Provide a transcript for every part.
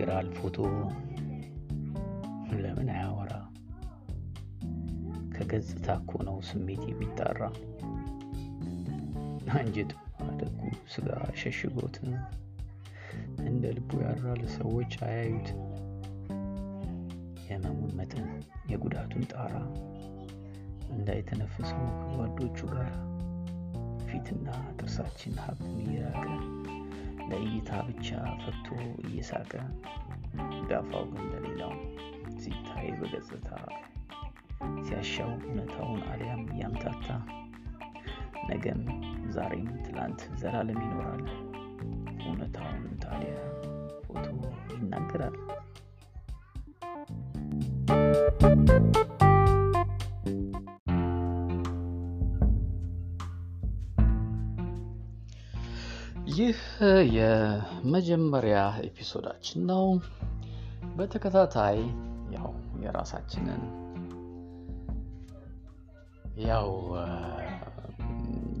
ይናገራል ፎቶ ለምን አያወራ? ከገጽታ እኮ ነው ስሜት የሚጣራ። አንጀት ማደጉ ስጋ ሸሽጎት እንደ ልቡ ያድራል፣ ሰዎች አያዩት። የህመሙን መጠን የጉዳቱን ጣራ እንዳይተነፍሰው ከጓዶቹ ጋር ፊትና ጥርሳችን ሀብን እየራቀ ለእይታ ብቻ ፈቶ እየሳቀ ዳፋው ግን ለሌላው ሲታይ በገጽታ ሲያሻው እውነታውን አሊያም እያምታታ ነገም ዛሬም ትላንት ዘላለም ይኖራል። እውነታውን ታዲያ ፎቶ ይናገራል። ይህ የመጀመሪያ ኤፒሶዳችን ነው። በተከታታይ ያው የራሳችንን ያው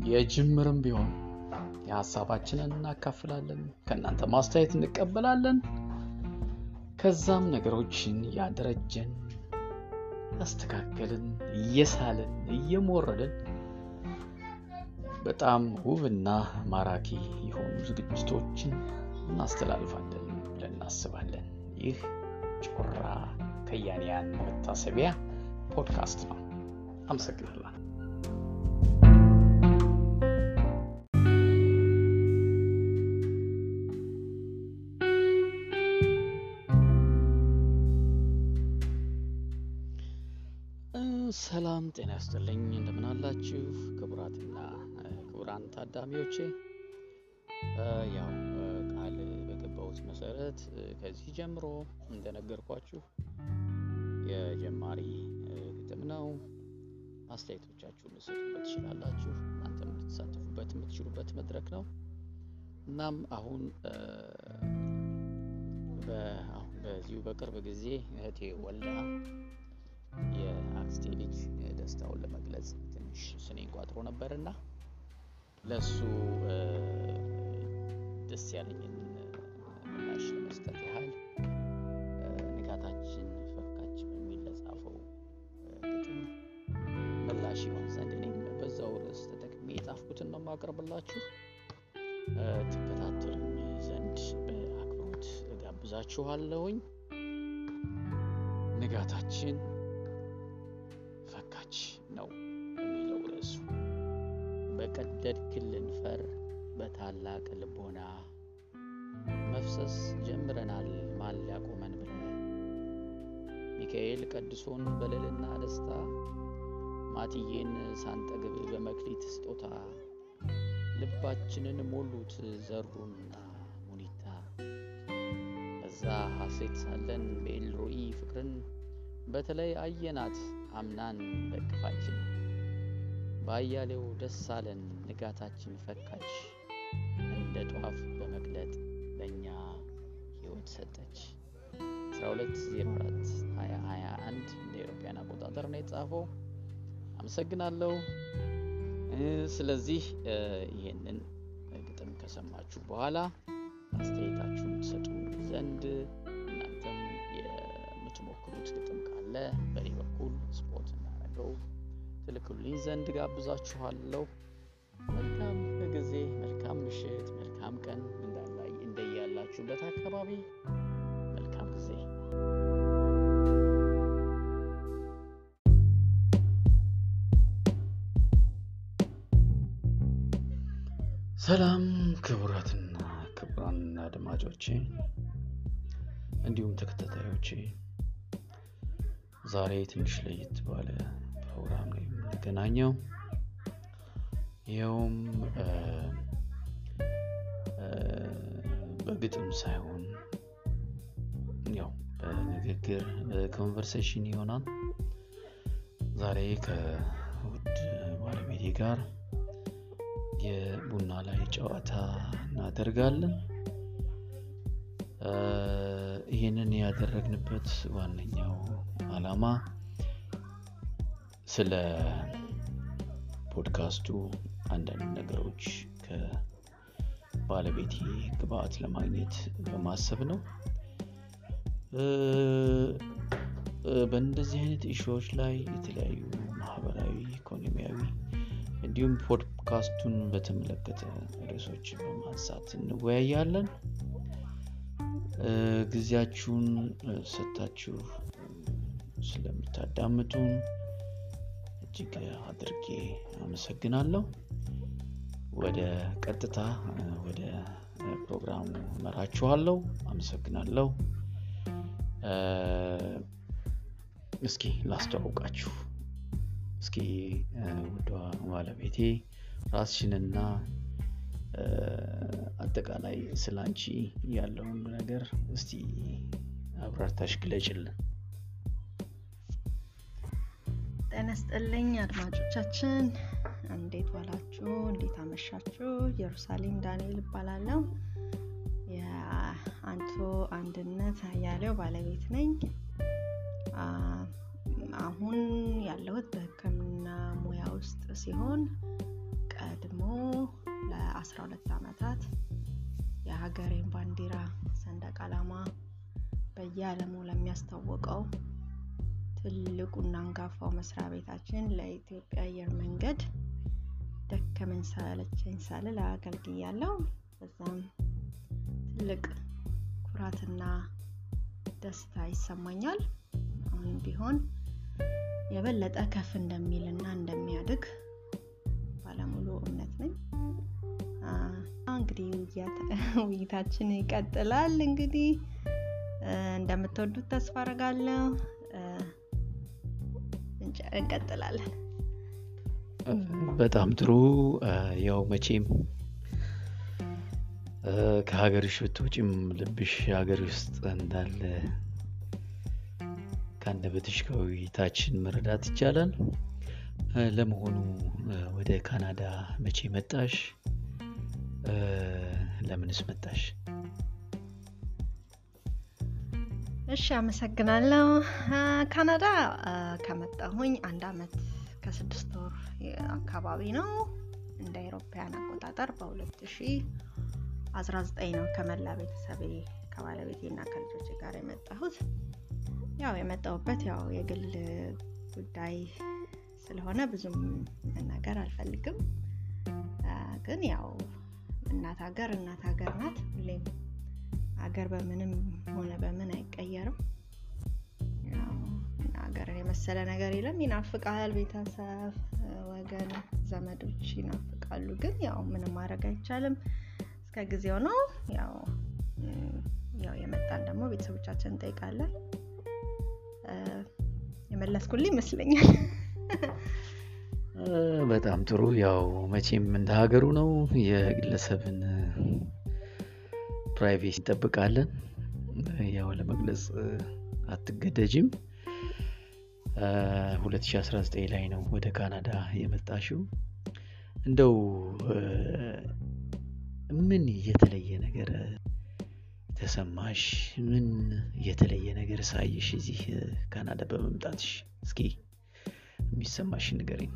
የጅምርም ቢሆን የሀሳባችንን እናካፍላለን፣ ከእናንተ ማስተያየት እንቀበላለን። ከዛም ነገሮችን እያደረጀን ያስተካከልን፣ እየሳልን፣ እየሞረድን በጣም ውብና ማራኪ የሆኑ ዝግጅቶችን እናስተላልፋለን ብለን እናስባለን። ይህ ጮራ ከያንያን መታሰቢያ ፖድካስት ነው። አመሰግናለሁ። ሰላም ጤና ያስጥልኝ። እንደምን አላችሁ ክቡራትና ክቡራን ታዳሚዎቼ። ያው ቃል በገባሁት መሰረት ከዚህ ጀምሮ እንደነገርኳችሁ የጀማሪ ግጥም ነው። አስተያየቶቻችሁን ልሰጡበት ትችላላችሁ። እናንተም ልትሳተፉበት የምትችሉበት መድረክ ነው። እናም አሁን በዚሁ በቅርብ ጊዜ እህቴ ወልዳ የአክስቴ ልጅ ደስታውን ለመግለጽ ትንሽ ስኔን ቋጥሮ ነበርና ለሱ ደስ ያለኝን ምላሽ ለመስጠት ያህል ንጋታችን ፈካች በሚል ለጻፈው ግጥም ምላሽ ይሆን ዘንድ እኔም በዛው ርዕስ ተጠቅሜ የጻፍኩትን ነው የማቀርብላችሁ። ትከታተሉኝ ዘንድ በአክብሮት እጋብዛችኋለሁኝ። ንጋታችን በቀደድክልን ፈር በታላቅ ልቦና መፍሰስ ጀምረናል ማን ሊያቆመን ብለን? ሚካኤል ቀድሶን በልልና ደስታ ማትዬን ሳንጠግብ በመክሊት ስጦታ ልባችንን ሞሉት ዘሩና ሙኒታ። እዛ ሐሴት ሳለን በኤልሮኢ ፍቅርን በተለይ አየናት አምናን በቅፋችን በአያሌው ደስ አለን ንጋታችን ፈካች እንደ ጧፍ በመግለጥ ለእኛ ሕይወት ሰጠች። 1204 2021 እንደ ኤሮፓያን አቆጣጠር ነው የተጻፈው። አመሰግናለሁ። ስለዚህ ይህንን ግጥም ከሰማችሁ በኋላ አስተያየታችሁን ትሰጡ ዘንድ እናንተም የምትሞክሩት ግጥም ካለ በእኔ በኩል ስፖርት እናደርገው ትልክልኝ ዘንድ ጋብዛችኋለሁ። መልካም ጊዜ፣ መልካም ምሽት፣ መልካም ቀን እንዳላይ እንደያላችሁበት አካባቢ መልካም ጊዜ። ሰላም ክቡራትና ክቡራን አድማጮቼ እንዲሁም ተከታታዮቼ ዛሬ ትንሽ ለየት ባለ ፕሮግራም ላይ የምንገናኘው ይኸውም በግጥም ሳይሆን ያው በንግግር conversation ይሆናል። ዛሬ ከውድ ባለቤቴ ጋር የቡና ላይ ጨዋታ እናደርጋለን። ይህንን ያደረግንበት ዋነኛው ዓላማ ስለ ፖድካስቱ አንዳንድ ነገሮች ከባለቤቴ ግብአት ለማግኘት በማሰብ ነው። በእንደዚህ አይነት ኢሹዎች ላይ የተለያዩ ማህበራዊ፣ ኢኮኖሚያዊ እንዲሁም ፖድካስቱን በተመለከተ ርዕሶች በማንሳት እንወያያለን። ጊዜያችሁን ሰጥታችሁ ስለምታዳምጡን እጅግ አድርጌ አመሰግናለሁ። ወደ ቀጥታ ወደ ፕሮግራሙ መራችኋለሁ። አመሰግናለሁ። እስኪ ላስተዋውቃችሁ። እስኪ ውዷ ባለቤቴ ራስሽንና አጠቃላይ ስለ አንቺ ያለውን ነገር እስቲ አብራርታሽ ግለጭልን። ጤና ይስጥልኝ አድማጮቻችን፣ እንዴት ዋላችሁ? እንዴት አመሻችሁ? ኢየሩሳሌም ዳንኤል እባላለሁ። የአንቶ አንድነት አያሌው ባለቤት ነኝ። አሁን ያለሁት በሕክምና ሙያ ውስጥ ሲሆን ቀድሞ ለ12 ዓመታት የሀገሬን ባንዲራ ሰንደቅ ዓላማ በየዓለሙ ለሚያስታውቀው ትልቁና አንጋፋው መስሪያ ቤታችን ለኢትዮጵያ አየር መንገድ ደከመኝ ሰለቸኝ ሳልል አገልግያለሁ። በዛም ትልቅ ኩራትና ደስታ ይሰማኛል። አሁንም ቢሆን የበለጠ ከፍ እንደሚልና እንደሚያድግ ባለሙሉ እምነት ነኝ። እንግዲህ ውይይታችን ይቀጥላል። እንግዲህ እንደምትወዱት ተስፋ አደርጋለሁ። እንቀጥላለን። በጣም ጥሩ። ያው መቼም ከሀገርሽ ብትወጪም ልብሽ ሀገር ውስጥ እንዳለ ከአንደበትሽ ከውይይታችን መረዳት ይቻላል። ለመሆኑ ወደ ካናዳ መቼ መጣሽ? ለምንስ መጣሽ? እሺ፣ አመሰግናለሁ። ካናዳ ከመጣሁኝ አንድ አመት ከስድስት አካባቢ ነው። እንደ አውሮፓውያን አቆጣጠር በ2019 ነው ከመላ ቤተሰቤ ከባለቤቴና ከልጆቼ ጋር የመጣሁት። ያው የመጣሁበት ያው የግል ጉዳይ ስለሆነ ብዙም መናገር አልፈልግም። ግን ያው እናት ሀገር እናት ሀገር ናት። ሁሌም ሀገር በምንም ሆነ በምን አይቀየርም። ሀገርን የመሰለ ነገር የለም። ይናፍቃል፣ ቤተሰብ፣ ወገን፣ ዘመዶች ይናፍቃሉ። ግን ያው ምንም ማድረግ አይቻልም። እስከ ጊዜው ነው። ያው ያው የመጣን ደግሞ ቤተሰቦቻችን እንጠይቃለን። የመለስኩልህ ይመስለኛል። በጣም ጥሩ። ያው መቼም እንደ ሀገሩ ነው። የግለሰብን privacy እንጠብቃለን። ያው ለመግለጽ አትገደጅም። 2019 ላይ ነው ወደ ካናዳ የመጣሽው። እንደው ምን የተለየ ነገር ተሰማሽ? ምን የተለየ ነገር ሳይሽ እዚህ ካናዳ በመምጣትሽ? እስኪ የሚሰማሽ ንገሪኝ።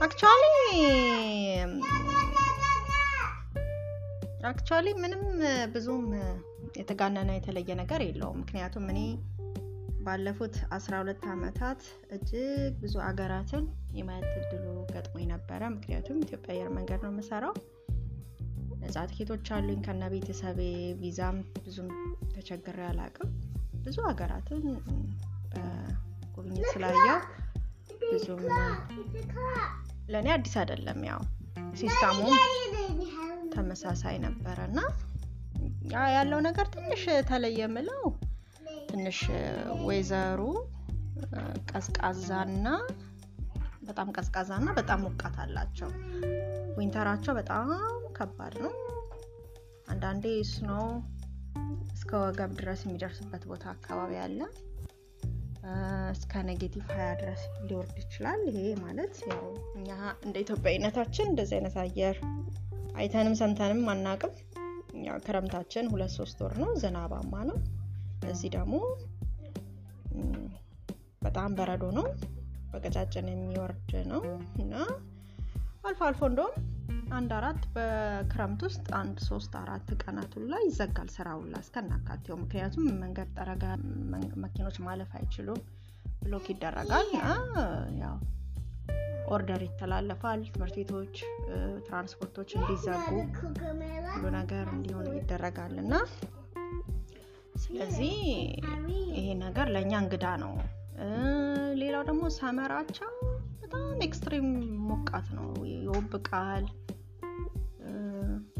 actually actually ምንም ብዙም የተጋነነ የተለየ ነገር የለውም። ምክንያቱም እኔ ባለፉት 12 ዓመታት እጅግ ብዙ አገራትን የማየት እድሉ ገጥሞኝ ነበረ። ምክንያቱም ኢትዮጵያ አየር መንገድ ነው የምሰራው። ነጻ ትኬቶች አሉኝ ከነ ቤተሰቤ። ቪዛም ብዙም ተቸግሬ አላውቅም። ብዙ ሀገራትን በጉብኝት ስላየው ብዙም ለእኔ አዲስ አይደለም። ያው system ኡም ተመሳሳይ ነበረ እና ያለው ነገር ትንሽ ተለየ የምለው ትንሽ ወይዘሩ ቀዝቃዛና በጣም ቀዝቃዛና በጣም ሞቃት አላቸው። winter ኣቸው በጣም ከባድ ነው። አንዳንዴ snow እስከ ወገብ ድረስ የሚደርስበት ቦታ አካባቢ አለ። እስከ negative ሀያ ድረስ ሊወርድ ይችላል። ይሄ ማለት ያው እኛ እንደ ኢትዮጵያዊነታችን እንደዚህ አይነት አየር አይተንም ሰምተንም አናቅም። ክረምታችን ሁለት ሶስት ወር ነው፣ ዝናባማ ነው። እዚህ ደግሞ በጣም በረዶ ነው፣ በቀጫጭን የሚወርድ ነው እና አልፎ አልፎ እንደውም አንድ አራት በክረምት ውስጥ አንድ ሶስት አራት ቀናት ሁላ ይዘጋል ስራ ሁላ እስከናካቴው። ምክንያቱም መንገድ ጠረጋ መኪኖች ማለፍ አይችሉም፣ block ይደረጋል። ያው order ይተላለፋል። ትምህርት ቤቶች፣ ትራንስፖርቶች እንዲዘጉ ሁሉ ነገር እንዲሆን ይደረጋል እና ስለዚህ ይሄ ነገር ለእኛ እንግዳ ነው። ሌላው ደግሞ summer ኣቸው በጣም extreme ሞቃት ነው፣ ይወብቃል፣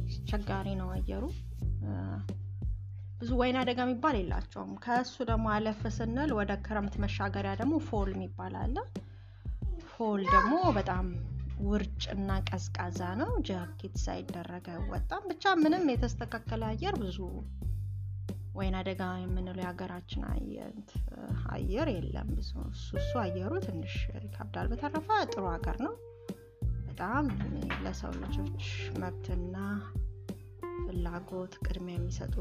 አስቸጋሪ ነው አየሩ። ብዙ ወይናደጋ የሚባል የላቸውም። ከእሱ ደግሞ አለፍ ስንል ወደ ክረምት መሻገሪያ ደግሞ fall የሚባል አለ። fall ደግሞ በጣም ውርጭ እና ቀዝቃዛ ነው። ጃኬት ሳይደረግ አይወጣም። ብቻ ምንም የተስተካከለ አየር ብዙ ወይን አደጋ የምንለው የሀገራችን አየር የለም። ብዙ እሱ አየሩ ትንሽ ይከብዳል። በተረፈ ጥሩ ሀገር ነው። በጣም ለሰው ልጆች መብትና ፍላጎት ቅድሚያ የሚሰጡ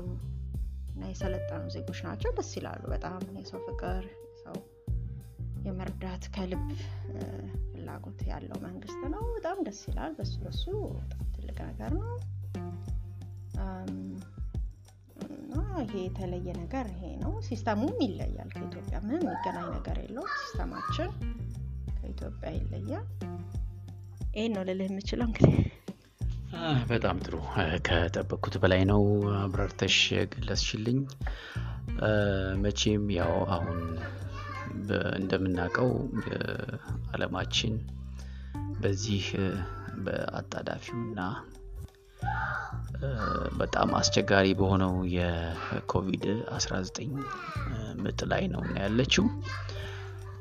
እና የሰለጠኑ ዜጎች ናቸው። ደስ ይላሉ በጣም የሰው ፍቅር ሰው የመርዳት ከልብ ፍላጎት ያለው መንግስት ነው። በጣም ደስ ይላል። በሱ በሱ በጣም ትልቅ ነገር ነው። ይሄ የተለየ ነገር ይሄ ነው። system ኡም ይለያል ከኢትዮጵያ ምንም የሚገናኝ ነገር የለውም። system ኣችን ከኢትዮጵያ ይለያል። ይሄን ነው ልልህ የምችለው እንግዲህ በጣም ጥሩ ከጠበቅኩት በላይ ነው አብራርተሽ ገለጽሽልኝ። መቼም ያው አሁን እንደምናውቀው አለማችን በዚህ በአጣዳፊውና በጣም አስቸጋሪ በሆነው የኮቪድ 19 ምጥ ላይ ነው ያለችው።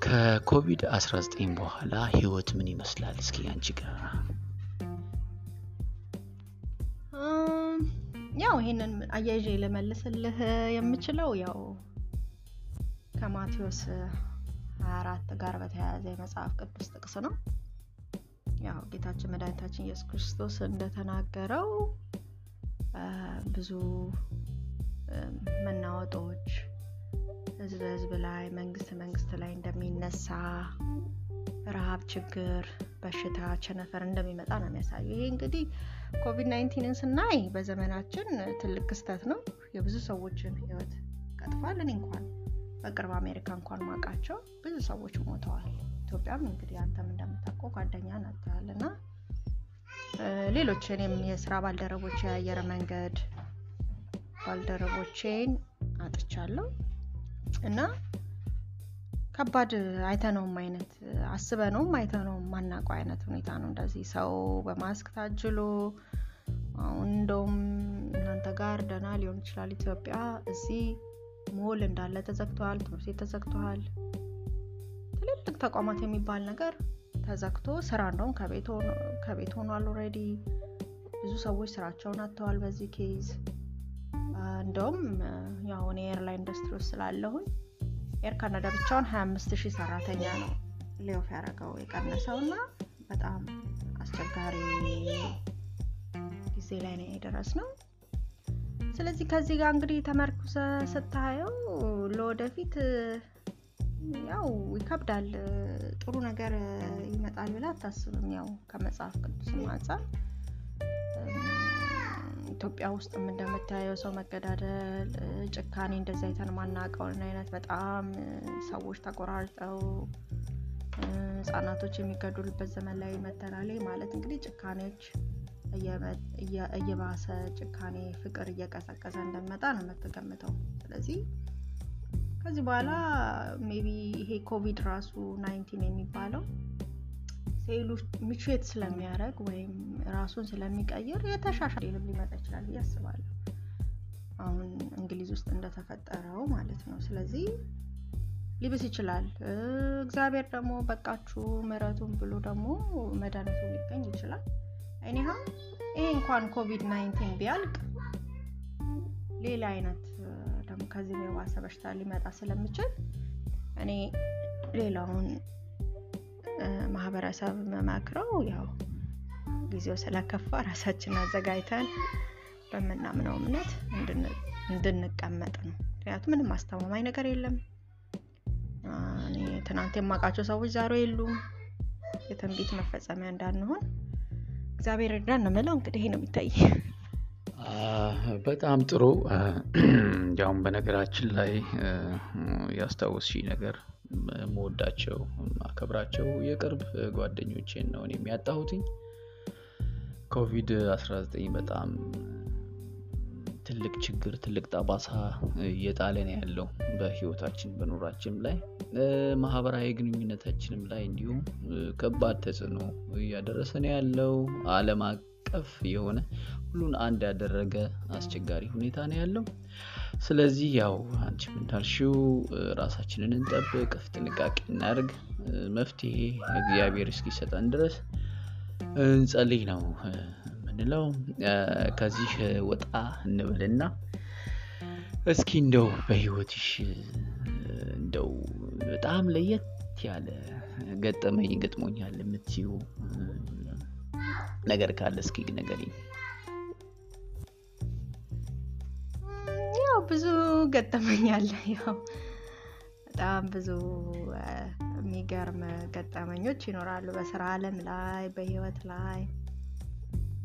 ከኮቪድ 19 በኋላ ህይወት ምን ይመስላል? እስኪ አንቺ ጋር ያው ይሄንን አያይዤ ልመልስልህ የምችለው ያው ከማቴዎስ 24 ጋር በተያያዘ የመጽሐፍ ቅዱስ ጥቅስ ነው። ያው ጌታችን መድኃኒታችን ኢየሱስ ክርስቶስ እንደተናገረው ብዙ መናወጦች ህዝብ ህዝብ ላይ መንግስት መንግስት ላይ እንደሚነሳ ረሃብ፣ ችግር፣ በሽታ፣ ቸነፈር እንደሚመጣ ነው የሚያሳዩ። ይሄ እንግዲህ ኮቪድ ናይንቲንን ስናይ በዘመናችን ትልቅ ክስተት ነው። የብዙ ሰዎችን ህይወት ቀጥፏል። እንኳን በቅርብ አሜሪካ እንኳን ማውቃቸው ብዙ ሰዎች ሞተዋል። ኢትዮጵያም እንግዲህ አንተም እንደምታውቀው ጓደኛ ናትል እና ሌሎች የስራ ባልደረቦች የአየር መንገድ ባልደረቦቼን አጥቻለሁ እና ከባድ አይተነውም አይነት አስበነውም አይተነውም ማናውቀው አይነት ሁኔታ ነው። እንደዚህ ሰው በማስክ ታጅሎ አሁን እንደውም እናንተ ጋር ደህና ሊሆን ይችላል። ኢትዮጵያ እዚህ ሞል እንዳለ ተዘግተዋል። ትምህርት ቤት ተዘግተዋል። ትልልቅ ተቋማት የሚባል ነገር ተዘግቶ ስራ እንደውም ከቤት ሆኗል። already ብዙ ሰዎች ስራቸውን አጥተዋል በዚህ case። እንደውም ያው እኔ airline industry ውስጥ ስላለሁኝ ኤር ካናዳ ብቻውን 25 ሺህ ሰራተኛ ነው layoff ያደረገው የቀነሰው እና በጣም አስቸጋሪ ጊዜ ላይ ነው የደረስ ነው። ስለዚህ ከዚህ ጋር እንግዲህ ተመርኩዘ ስታየው ለወደፊት ያው ይከብዳል። ጥሩ ነገር ይመጣል ብላ አታስብም። ያው ከመጽሐፍ ቅዱስም አንጻር ኢትዮጵያ ውስጥም እንደምታየው ሰው መገዳደል፣ ጭካኔ እንደዚ አይተን ማናውቀውን አይነት በጣም ሰዎች ተቆራርጠው ህጻናቶች የሚገደሉበት ዘመን ላይ መተናል። ማለት እንግዲህ ጭካኔዎች እየባሰ ጭካኔ፣ ፍቅር እየቀዘቀዘ እንደመጣ ነው የምትገምተው። ስለዚህ ከዚህ በኋላ maybe ይሄ ኮቪድ ራሱ nineteen የሚባለው ሴሉ mutate ስለሚያደርግ ወይም ራሱን ስለሚቀይር የተሻሻለ ልም ሊመጣ ይችላል ብዬ አስባለሁ። አሁን እንግሊዝ ውስጥ እንደተፈጠረው ማለት ነው። ስለዚህ ሊብስ ይችላል። እግዚአብሔር ደግሞ በቃችሁ ምሕረቱን ብሎ ደግሞ መድኃኒቱ ሊገኝ ይችላል። እኒሃ ይሄ እንኳን ኮቪድ nineteen ቢያልቅ ሌላ አይነት ደግሞ ከዚህ የባሰ በሽታ ሊመጣ ስለሚችል እኔ ሌላውን ማህበረሰብ የምመክረው ያው ጊዜው ስለከፋ ራሳችን አዘጋጅተን በምናምነው እምነት እንድንቀመጥ ነው። ምክንያቱም ምንም አስተማማኝ ነገር የለም። ትናንት የማውቃቸው ሰዎች ዛሬ የሉም። የትንቢት መፈጸሚያ እንዳንሆን እግዚአብሔር እርዳን ነው የምለው። እንግዲህ ይሄ ነው የሚታይ። በጣም ጥሩ። ያውም በነገራችን ላይ ያስታወስሽ ነገር መወዳቸው ማከብራቸው የቅርብ ጓደኞቼን ነው እኔ የሚያጣሁትኝ። ኮቪድ 19 በጣም ትልቅ ችግር ትልቅ ጠባሳ እየጣለ ነው ያለው በህይወታችን በኑራችንም ላይ ማህበራዊ ግንኙነታችንም ላይ እንዲሁም ከባድ ተጽዕኖ እያደረሰ ነው ያለው። ዓለም አቀፍ የሆነ ሁሉን አንድ ያደረገ አስቸጋሪ ሁኔታ ነው ያለው። ስለዚህ ያው አንቺም እንዳልሽው ራሳችንን እንጠብቅ፣ ጥንቃቄ እናድርግ፣ መፍትሄ እግዚአብሔር እስኪሰጠን ድረስ እንጸልይ ነው የምንለው። ከዚህ ወጣ እንበልና እስኪ እንደው በህይወትሽ እንደው በጣም ለየት ያለ ገጠመኝ ገጥሞኛል የምትዩ ነገር ካለ እስኪ ንገሪኝ። ያው ብዙ ገጠመኝ አለ። ያው በጣም ብዙ የሚገርም ገጠመኞች ይኖራሉ በስራ አለም ላይ በህይወት ላይ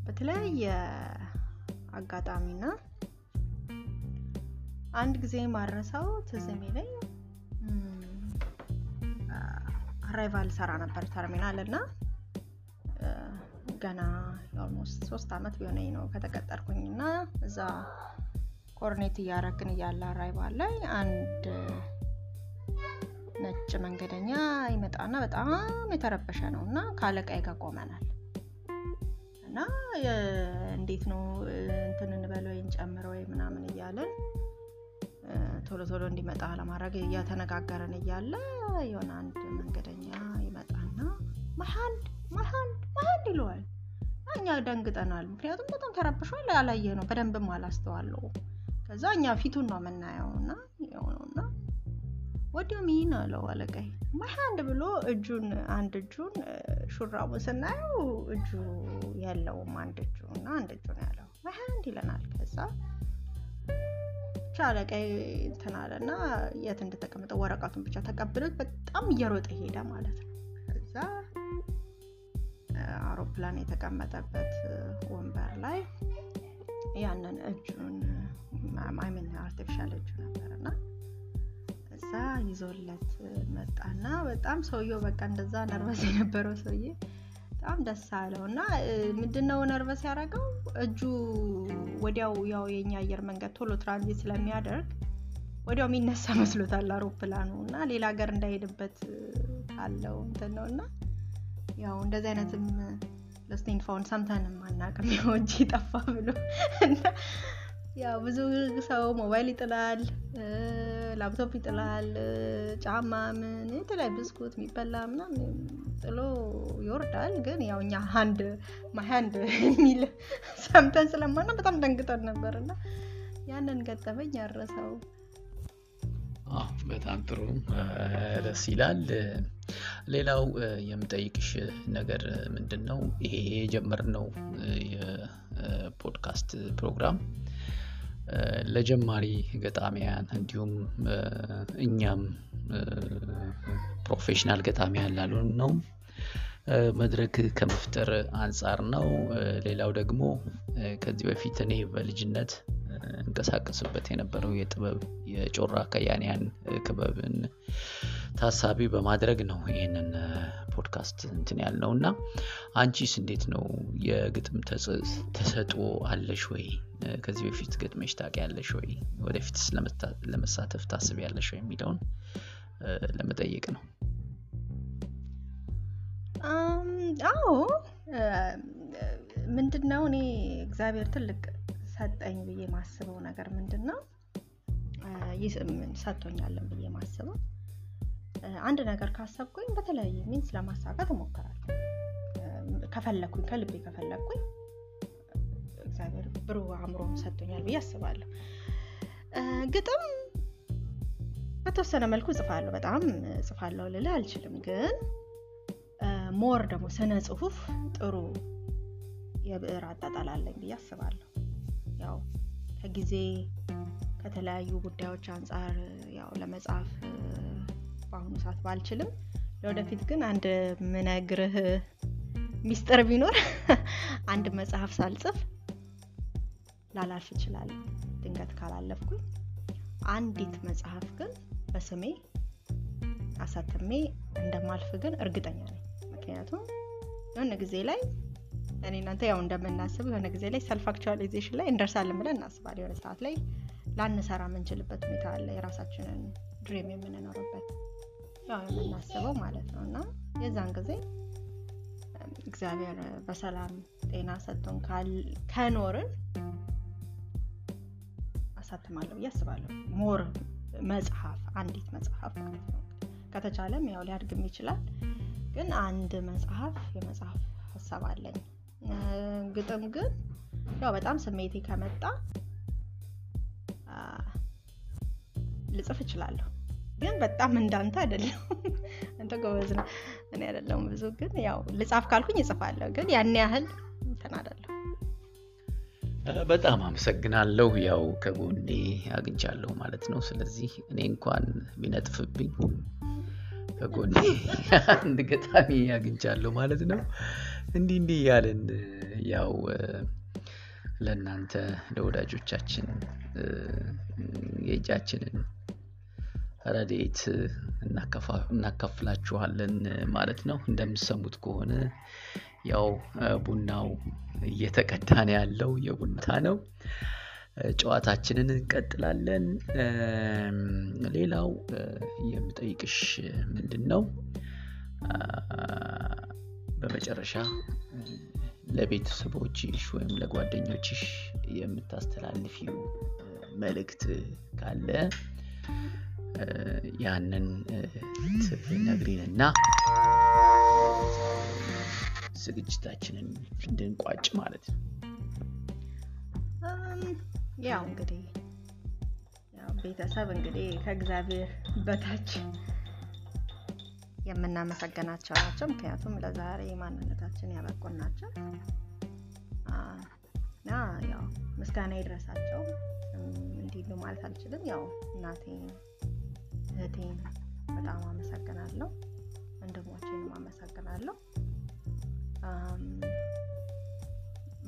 በተለያየ አጋጣሚና አንድ ጊዜ የማልረሳው ትዝ የሚለኝ arrival ሰራ ነበር ተርሚናል እና ገና almost ሶስት አመት ቢሆነኝ ነው ከተቀጠርኩኝ እና እዛ coordinate እያረግን እያለ arrival ላይ አንድ ነጭ መንገደኛ ይመጣና በጣም የተረበሸ ነው እና ከአለቃዬ ጋር ቆመናል። እና እንዴት ነው እንትን እንበል ወይ እንጨምር ወይ ምናምን እያለን ቶሎ ቶሎ እንዲመጣ ለማድረግ እየተነጋገርን እያለ የሆነ አንድ መንገደኛ ይመጣና my hand my hand my hand ይለዋል። እኛ ደንግጠናል። ምክንያቱም በጣም ተረብሿል። ያላየ ነው በደንብም አላስተዋለው። ከዛ እኛ ፊቱን ነው የምናየው እና የሆነውና ወዲያው ምን አለው አለቃይ my hand ብሎ እጁን አንድ እጁን ሹራቡን ስናየው እጁ የለውም አንድ እጁ እና አንድ እጁ ነው ያለው my hand ይለናል። ከዛ ብቻ አለቃይ እንትን አለና የት እንደተቀመጠ ወረቀቱን ብቻ ተቀብሎት በጣም እየሮጠ ሄደ ማለት ነው። ከዛ አውሮፕላን የተቀመጠበት ወንበር ላይ ያንን እጁን I mean artificial እጁ ነበር እና እዛ ይዞለት መጣና በጣም ሰውየው በቃ እንደዛ nervous የነበረው ሰውዬ በጣም ደስ አለው እና ምንድነው nervous ያደረገው? እጁ ወዲያው ያው የኛ አየር መንገድ ቶሎ ትራንዚት ስለሚያደርግ ወዲያው የሚነሳ መስሎታል አውሮፕላኑ እና ሌላ ሀገር እንዳይሄድበት ካለው እንትን ነው እና ያው እንደዚህ አይነትም lost and found ሰምተንም አናቅም ያው እጅ ጠፋ ብሎ ያው ብዙ ሰው ሞባይል ይጥላል፣ ላፕቶፕ ይጥላል፣ ጫማ ምን የተለያዩ ብስኩት የሚበላ ምናምን ጥሎ ይወርዳል። ግን ያው እኛ ሀንድ ማሀንድ የሚል ሰምተን ስለማና በጣም ደንግጠን ነበር እና ያንን ገጠመኝ ያረሰው። በጣም ጥሩ ደስ ይላል። ሌላው የምጠይቅሽ ነገር ምንድን ነው? ይሄ የጀመርነው የፖድካስት ፕሮግራም ለጀማሪ ገጣሚያን እንዲሁም እኛም professional ገጣሚያን ላልሆን ነው መድረክ ከመፍጠር አንጻር ነው። ሌላው ደግሞ ከዚህ በፊት እኔ በልጅነት እንቀሳቀስበት የነበረው የጥበብ የጮራ ከያንያን ክበብን ታሳቢ በማድረግ ነው ይህንን ፖድካስት እንትን ያልነው እና አንቺስ እንዴት ነው? የግጥም ተሰጥኦ አለሽ ወይ? ከዚህ በፊት ግጥመሽ ታውቂያለሽ ወይ? ወደፊትስ ለመሳተፍ ታስቢያለሽ ወይ የሚለውን ለመጠየቅ ነው። አዎ ምንድን እኔ እግዚአብሔር ትልቅ ሰጠኝ ብዬ ማስበው ነገር ምንድን ነው ሰጥቶኛል ብዬ ማስበው አንድ ነገር ካሰብኩኝ በተለያየ means ለማሳካት እሞክራለሁ። ከፈለኩኝ ከልቤ ከፈለኩኝ እግዚአብሔር ብሩህ አእምሮ ሰጥቶኛል ብዬ አስባለሁ። ግጥም በተወሰነ መልኩ እጽፋለሁ፣ በጣም እጽፋለሁ ልልህ አልችልም። ግን more ደግሞ ስነ ጽሁፍ ጥሩ የብዕር አጣጣል አለኝ ብዬ አስባለሁ። ያው ከጊዜ ከተለያዩ ጉዳዮች አንጻር ያው ለመጻፍ በአሁኑ ሰዓት ባልችልም ለወደፊት ግን አንድ ምነግርህ ሚስጥር ቢኖር አንድ መጽሐፍ ሳልጽፍ ላላልፍ እችላለሁ። ድንገት ካላለፍኩኝ አንዲት መጽሐፍ ግን በስሜ አሳትሜ እንደማልፍ ግን እርግጠኛ ነኝ። ምክንያቱም የሆነ ጊዜ ላይ እኔ እናንተ ያው እንደምናስብ የሆነ ጊዜ ላይ self actualization ላይ እንደርሳለን ብለን እናስባለን። የሆነ ሰዓት ላይ ላንሰራ የምንችልበት ሁኔታ አለ። የራሳችንን dream የምንኖርበት ያው የምናስበው ማለት ነው። እና የዛን ጊዜ እግዚአብሔር በሰላም ጤና ሰጥቶን ከኖርን አሳትማለሁ ብዬ አስባለሁ። more መጽሐፍ አንዲት መጽሐፍ ማለት ነው። ከተቻለም ያው ሊያድግም ይችላል። ግን አንድ መጽሐፍ የመጽሐፍ ሀሳብ አለኝ። ግጥም ግን ያው በጣም ስሜቴ ከመጣ ልጽፍ እችላለሁ ግን በጣም እንዳንተ አይደለም አንተ ጎበዝ ነው እኔ አይደለም ብዙ ግን ያው ልጻፍ ካልኩኝ እጽፋለሁ ግን ያን ያህል እንትን በጣም አመሰግናለሁ። ያው ከጎኔ አግኝቻለሁ ማለት ነው። ስለዚህ እኔ እንኳን ቢነጥፍብኝ ከጎኔ አንድ ገጣሚ አግኝቻለሁ ማለት ነው። እንዲህ እንዲህ እያልን ያው ለእናንተ ለወዳጆቻችን የእጃችንን ረዴት እናካፍላችኋለን ማለት ነው። እንደምሰሙት ከሆነ ያው ቡናው እየተቀዳ ነው ያለው። የቡታ ነው። ጨዋታችንን እንቀጥላለን። ሌላው የምጠይቅሽ ምንድን ነው በመጨረሻ ለቤተሰቦችሽ ወይም ለጓደኞችሽ የምታስተላልፊው መልእክት ካለ ያንን ትነግሪንና ዝግጅታችንን እንድንቋጭ ማለት ነው። ያው እንግዲህ ቤተሰብ እንግዲህ ከእግዚአብሔር በታች የምናመሰግናቸው ናቸው። ምክንያቱም ለዛሬ ማንነታችን ያበቁን ናቸው። እና ያው ምስጋና ይድረሳቸው። እንዲሉ ማለት አልችልም። ያው እናቴን እህቴን በጣም አመሰግናለሁ። ወንድሞቼንም አመሰግናለሁ።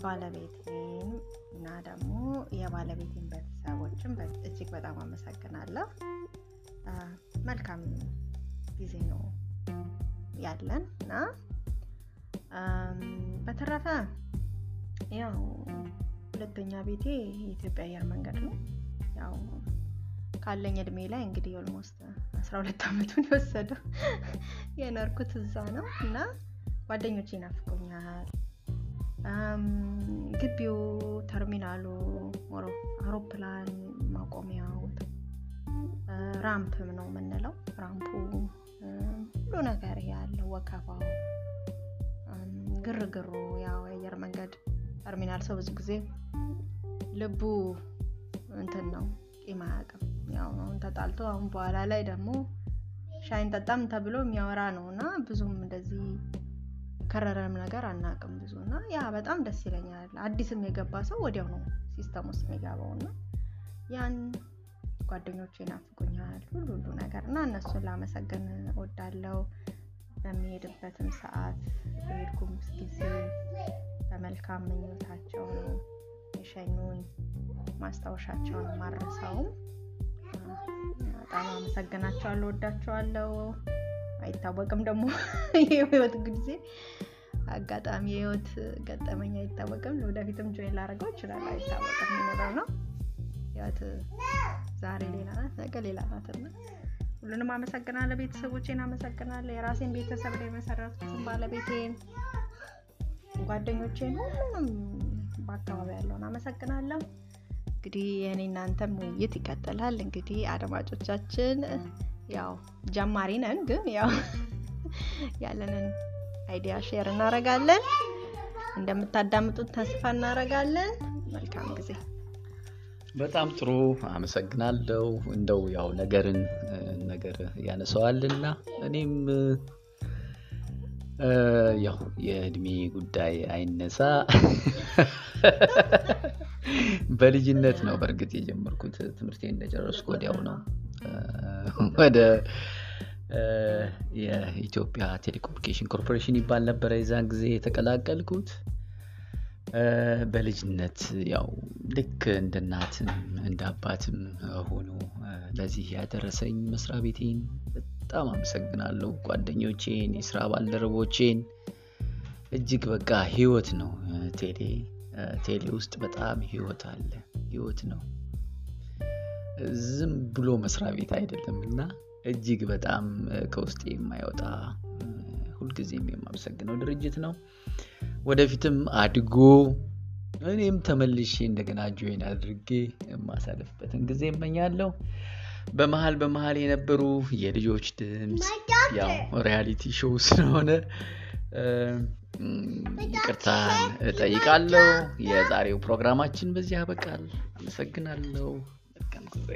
ባለቤቴን እና ደግሞ የባለቤቴን ቤተሰቦችን እጅግ በጣም አመሰግናለሁ። መልካም ጊዜ ነው ያለን እና በተረፈ ያው ሁለተኛ ቤቴ የኢትዮጵያ አየር መንገድ ነው። ያው ካለኝ እድሜ ላይ እንግዲህ almost አስራ ሁለት አመቱን የወሰደው የኖርኩት እዛ ነው። እና ጓደኞች ይናፍቆኛል ግቢው ተርሚናሉ አውሮፕላን ማቆሚያው ራምፕም ነው የምንለው። ramp ኡ ሁሉ ነገር ያለው ወከባው ግርግሩ ያው የአየር መንገድ ተርሚናል። ሰው ብዙ ጊዜ ልቡ እንትን ነው ቂም አያውቅም ያው ተጣልቶ አሁን በኋላ ላይ ደግሞ ሻይ እንጠጣም ተብሎ የሚያወራ ነው እና ብዙም እንደዚህ ከረረም ነገር አናቅም ብዙ እና ያ በጣም ደስ ይለኛል። አዲስም የገባ ሰው ወዲያው ነው system ውስጥ የሚገባው እና ያን ጓደኞች ይናፍቁኛል ሁሉ ሁሉ ነገር እና እነሱን ላመሰግን ወዳለው በሚሄድበትም ሰዓት በሄድኩም ጊዜ በመልካም ምኞታቸው ነው የሸኙን ማስታወሻቸውን ማረሰውም በጣም አመሰግናቸዋለሁ ወዳቸዋለሁ አይታወቅም ደግሞ የህይወት ጊዜ አጋጣሚ የህይወት ገጠመኝ አይታወቅም። ወደፊትም ጆይን ላደረገው ይችላል አይታወቅም የሚኖረው ነው። ህይወት ዛሬ ሌላ ናት ነገ ሌላ ናት እና ሁሉንም አመሰግናለሁ ቤተሰቦቼን አመሰግናለሁ የራሴን ቤተሰብ ላይ የመሰረቱትን ባለቤቴን ጓደኞቼን ሁሉንም በአካባቢ ያለውን አመሰግናለሁ እንግዲህ የእኔ እናንተም ውይይት ይቀጥላል። እንግዲህ አድማጮቻችን ያው ጀማሪ ነን ግን ያው ያለንን idea share እናረጋለን እንደምታዳምጡት ተስፋ እናረጋለን መልካም ጊዜ። በጣም ጥሩ። አመሰግናለሁ። እንደው ያው ነገርን ነገር ያነሰዋልና እኔም ያው የእድሜ ጉዳይ አይነሳ በልጅነት ነው በእርግጥ የጀመርኩት ትምህርቴ እንደጨረስኩ ወዲያው ነው ወደ የኢትዮጵያ ቴሌኮሙኒኬሽን ኮርፖሬሽን ይባል ነበረ የዛን ጊዜ የተቀላቀልኩት። በልጅነት ያው ልክ እንደ እናትም እንደ አባትም ሆኖ ለዚህ ያደረሰኝ መስሪያ ቤቴን በጣም አመሰግናለሁ። ጓደኞቼን፣ የስራ ባልደረቦቼን እጅግ በቃ ህይወት ነው ቴሌ ቴሌ ውስጥ በጣም ህይወት አለ። ህይወት ነው። ዝም ብሎ መስሪያ ቤት አይደለም እና እጅግ በጣም ከውስጤ የማይወጣ ሁልጊዜም የማመሰግነው ድርጅት ነው። ወደፊትም አድጎ እኔም ተመልሼ እንደገና join አድርጌ የማሳልፍበትን ጊዜ እመኛለሁ። በመሀል በመሀል የነበሩ የልጆች ድምፅ ያው reality show ስለሆነ ይቅርታን እጠይቃለሁ። የዛሬው ፕሮግራማችን በዚህ ያበቃል። አመሰግናለሁ። መልካም ጊዜ